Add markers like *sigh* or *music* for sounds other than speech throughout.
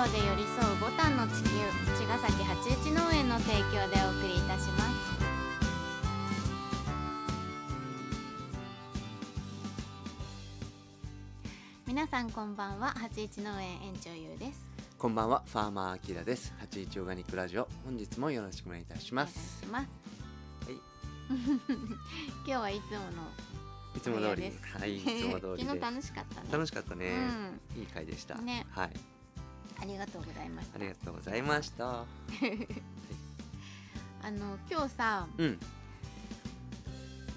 秒で寄り添うボタンの地球茅ヶ崎八一農園の提供でお送りいたします。皆さんこんばんは八一農園園長ゆうです。こんばんは、ファーマーアキラです。八一オーガニックラジオ、本日もよろしくお願いいたします。はい、*laughs* 今日はいつものいつも通り。はい、いつも通り *laughs* 昨日で。楽しかったね。楽しかったね、ういい回でした。ね。はい、ありがとうございました。ありがとうございました。*laughs* あの今日さうん、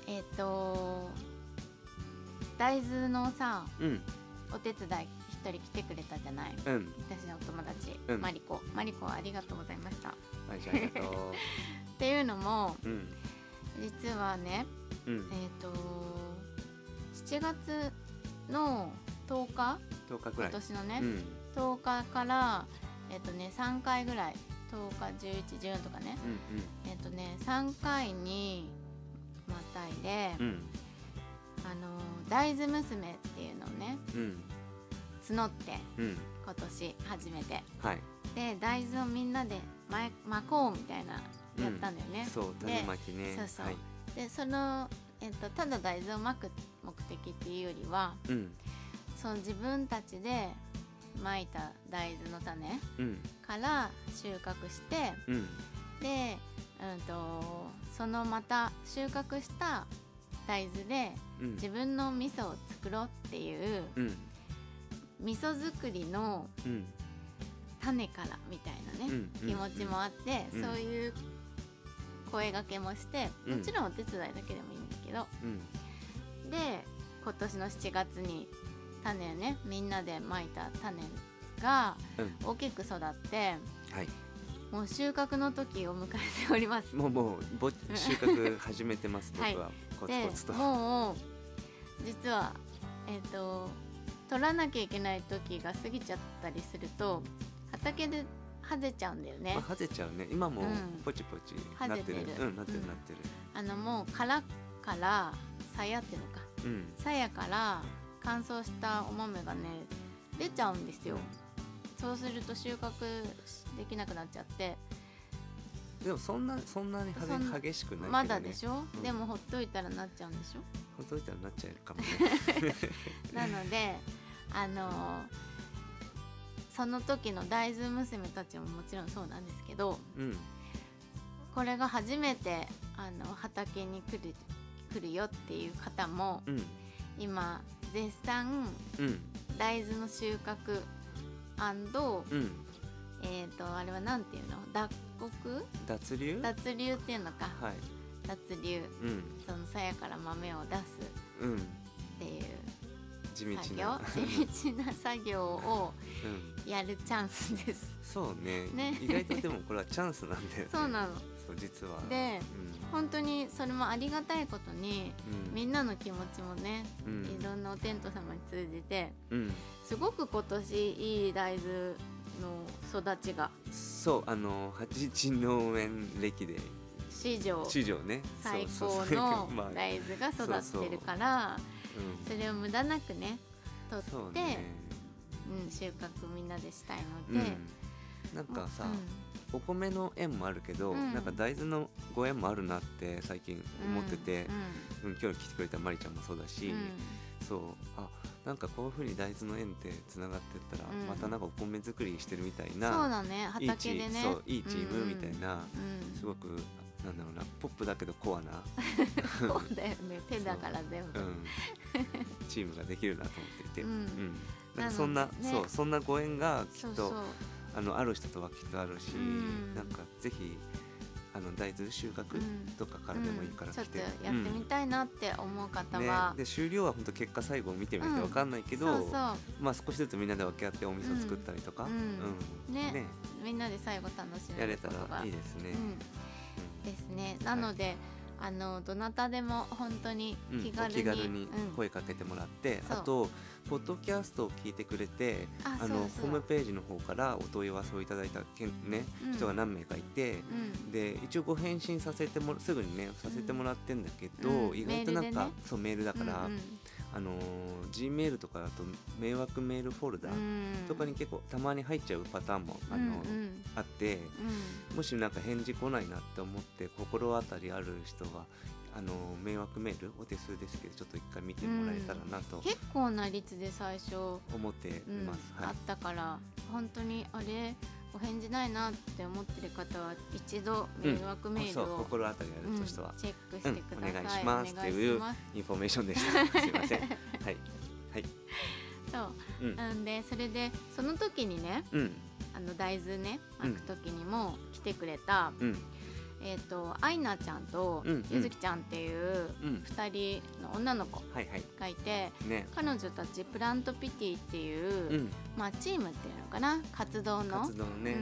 えっ、と大豆のさうん、お手伝い一人来てくれたじゃない？うん、私のお友達、うん。マリコ。マリコありがとうございました。っはい、じゃあありがと *laughs* ていうのもう。うん、実はねうん、えっ、と7月の10日？十日くらい。今年のね、うん、10日からえっ、とね3回ぐらい。10日1114とかね。うん、えっ、とね3回にまたいで、うん、うん、あの大豆娘っていうのをねうん、募ってうん、今年初めて。はい。で大豆をみんなで巻巻こうみたいなやったんだよね、そう、で種まきね。そうそう。はい。でその、えっと、ただ大豆を巻く目的っていうよりはうん、その自分たちで巻いた大豆の種うん、から収穫してうん、で、うん、とそのまた収穫した大豆でうん、自分の味噌を作ろうっていううん、味噌作りのうん、種からみたいなね、うん。気持ちもあって、うん。そういう声がけもしてうん。もちろんお手伝いだけでもいいんだけど、うん、で今年の7月に種をねみんなでまいた種がうん、大きく育ってはい。もう収穫の時を迎えております。もう、もう、ぼ、収穫始めてます。*laughs* 僕は。コツでコツと。もう実はえっ、と取らなきゃいけない時が過ぎちゃったりすると畑ではぜちゃうんだよねまあ、。はぜちゃうね今もうんポチポチはなってるうんなってるうんなってるあのもう殻からさやっていうのかうんさやから乾燥したお豆がね出ちゃうんですよ。そうすると収穫できなくなっちゃって。でもそんなそんなに激激しくないね、まだでしょ、うん。でもほっといたらなっちゃうんでしょ？ほっといたらなっちゃうかもね。*laughs* なのであのーその時の大豆娘たちももちろんそうなんですけどうん。これが初めてあの畑に来る来るよっていう方もうん今絶賛うん。大豆の収穫うん。えっ、とあれはなんていうの？脱穀？脱流？脱流っていうのか。はい。脱流。うん。その鞘から豆を出すうん。っていう地道作な業？地道な作業を *laughs* うん。やるチャンスです。そうね。ね。意外とでもこれはチャンスなんだよね。*laughs* そうなの。そう実は。でうん本当にそれもありがたいことにうん。みんなの気持ちもね、うん。いろんなお天道様に通じてうん。すごく今年いい大豆の育ちがそうあの八一農園歴で。史上地上ね。最高のまあ。大豆が育ってるからうん。それを無駄なくね取ってそうね。うん、収穫みんなでしたいのうで、んなんかさ、うん。お米の縁もあるけど、うん。なんか大豆のご縁もあるなって最近思ってて、ううん今日来てくれたまりちゃんもそうだし、んうん。そうあなんかこういうふうに大豆の縁ってつながってったら、うん。またなんかお米作りしてるみたいそうなだね畑でね。そういいチームみたいな、うん。すごくなんだろうなポップだけどコアな、そうだよね *laughs* 手だから全部、うん、チームができるなと思っていて、うん。なんかそんなねそうそんなご縁がきっとそうそうあのある人とはきっとあるし、うん。なんかぜひあの大豆収穫うん。とかからでもいいからうん。ちょっと来て、やってみたいなって思う方ね。は、、で終了は本当結果最後を見てみないと分かんないけど、そうそう。まあ少しずつみんなで分け合ってお味噌作ったりとか、うん。うん。ね。みんなで最後楽しめやれたらいいですね。うん、ですね。なので、あのどなたでも本当にうん気軽に,、お気軽にうん。声かけてもらって、そう。あとポッドキャストを聞いてくれてああのホームページの方からお問い合わせをいただいたけん、ねうん。人が何名かいて、うん。で一応ご返信させてもすぐにねさせてもらってんだけど、うん。意外となんか、メールでね。そうメールだから、うんうんあのー G メールとかだと迷惑メールフォルダうん。とかに結構たまに入っちゃうパターンも、あのうんうん。あってうん。もしなんか返事来ないなって思って心当たりある人はあのー迷惑メールお手数ですけどちょっと一回見てもらえたらなと結構な率で最初、思ってい。うん。ます。あはいったから本当にあれお返事ないなって思ってる方は一度迷惑メールそう。を、心当たりあうんるとしては、チェックしてください、うん。お願いしますっていうインフォメーションでした。すいません。*laughs* はい。はい。そう。うん。なんでそれでその時にねうん。あの大豆ねうん巻く時にも来てくれた、うんえっ、とアイナちゃんとうんゆずきちゃんっていううん。二人の女の子がいてね。彼女たちプラントピティっていう、うん。まあチームっていうのかな？活動の。活動ね。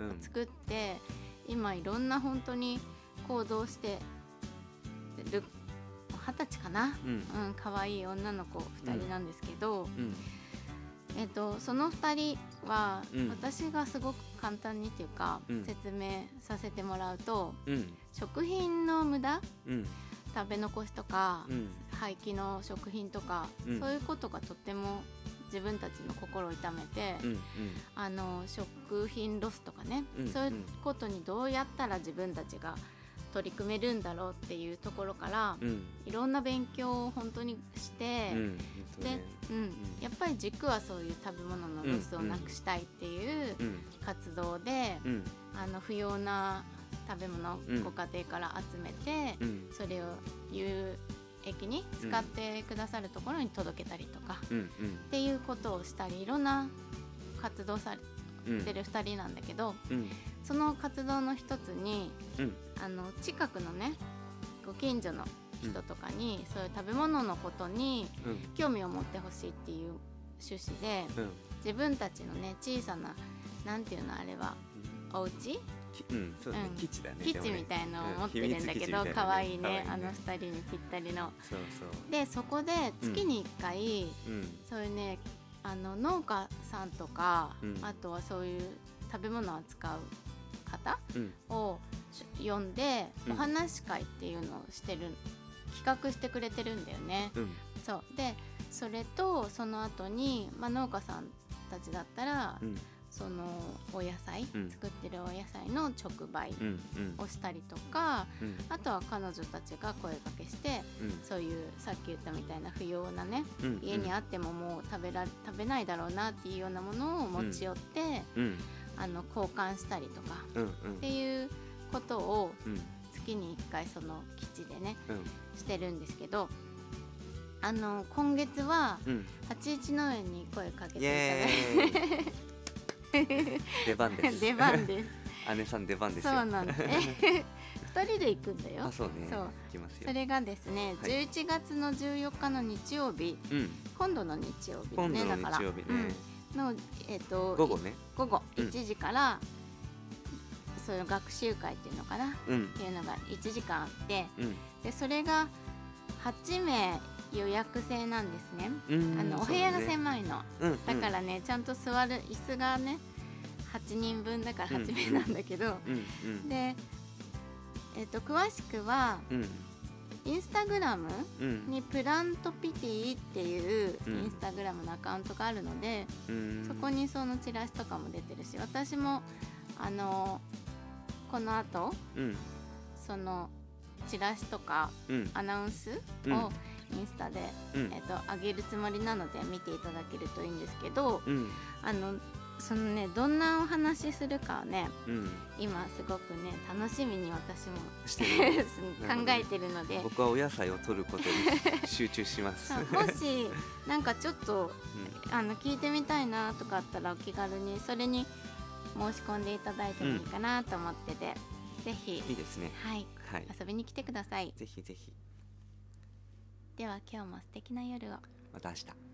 う、うん。ん作って今いろんな本当に行動してる二十歳かな？うん。うん可愛い女の子2人なんですけど、うん。えっとその2人は、うん。私がすごく簡単にっていうか、うん。説明させてもらうとうん。食品の無駄うん。食べ残しとか、うん。廃棄の食品とか、うん。そういうことがとっても自分たちの心を痛めて、うんあの食品ロスとかね、うんそういうことにどうやったら自分たちが取り組めるんだろうっていうところから、うん。うんいろんな勉強を本当にして、うんね、うん。やっぱり軸はそういう食べ物のロスをなくしたいっていううん活動で、うん。あの不要な食べ物ご家庭から集めて、うん。それを有益に使ってくださるところに届けたりとか、うん。っていうことをしたりいろんな活動されてる2人なんだけどうん。その活動の一つにうん。あの近くのねご近所の人とかに、そういう食べ物のことにうん。興味を持ってほしいっていう趣旨でうん。自分たちのね小さななんていうのあれはお家？きうんそうだね。うん。基地だみたいのをうん。持ってるんだけど可愛いいあの2人にぴったりの。そうそう。でそこで月に1回、うん。そういうねあの農家さんとか、うん。あとはそういう食べ物を扱う方うん。をし呼んで、うん。お話し会っていうのをしてる企画してくれてるんだよね。うん。そう。でそれとその後に、まあ、農家さんたちだったら、うん。そのお野菜、うん。作ってるお野菜の直売をしたりとか、うん。あとは彼女たちが声かけしてうん。そういうさっき言ったみたいな不要なねうん家にあってももう食べら食べないだろうなっていうようなものを持ち寄って、うん。あの交換したりとかっていうことをうん月に1回その基地でねうん。してるんですけどあの今月はうん。八一農園に声かけていただいーイ。出番でてす。出番です。姉さん出番ですそようなんだえ二人で行くんだよ。あそうね。そう。行きますよ。それがですね、はい。11月の14日の日曜日。うん。今度の日曜日だ今度のね。だから。日曜日ねうん。のえっ、と午後ね。午後うん。1時から、その学習会っていうのかな？っうん。ていうのが1時間あってうん。でそれが8名予約制なんですね、うん。あのお部屋が狭いの、ねうん。だからねちゃんと座る椅子がね8人分だから8名なんだけど、でえっ、と詳しくはうん。インスタグラムうん。にプラントピティっていううん。インスタグラムのアカウントがあるので、うん。そこにそのチラシとかも出てるし私もあのこの後うん。そのチラシとかうん。アナウンスうん。をインスタで、うん。えっと上げるつもりなので見ていただけるといいんですけどうん。あのそのねどんなお話しするかをねうん。今すごくね楽しみに私もしてる。*laughs* 考えてるので。僕はお野菜を取ることに集中します。もしなんかちょっとあの聞いてみたいなとかあったらお気軽にそれに申し込んでいただいてもいいかなと思ってて、ぜひいいですね。はい。はい。遊びに来てください。ぜひぜひ。では今日も素敵な夜を。また明日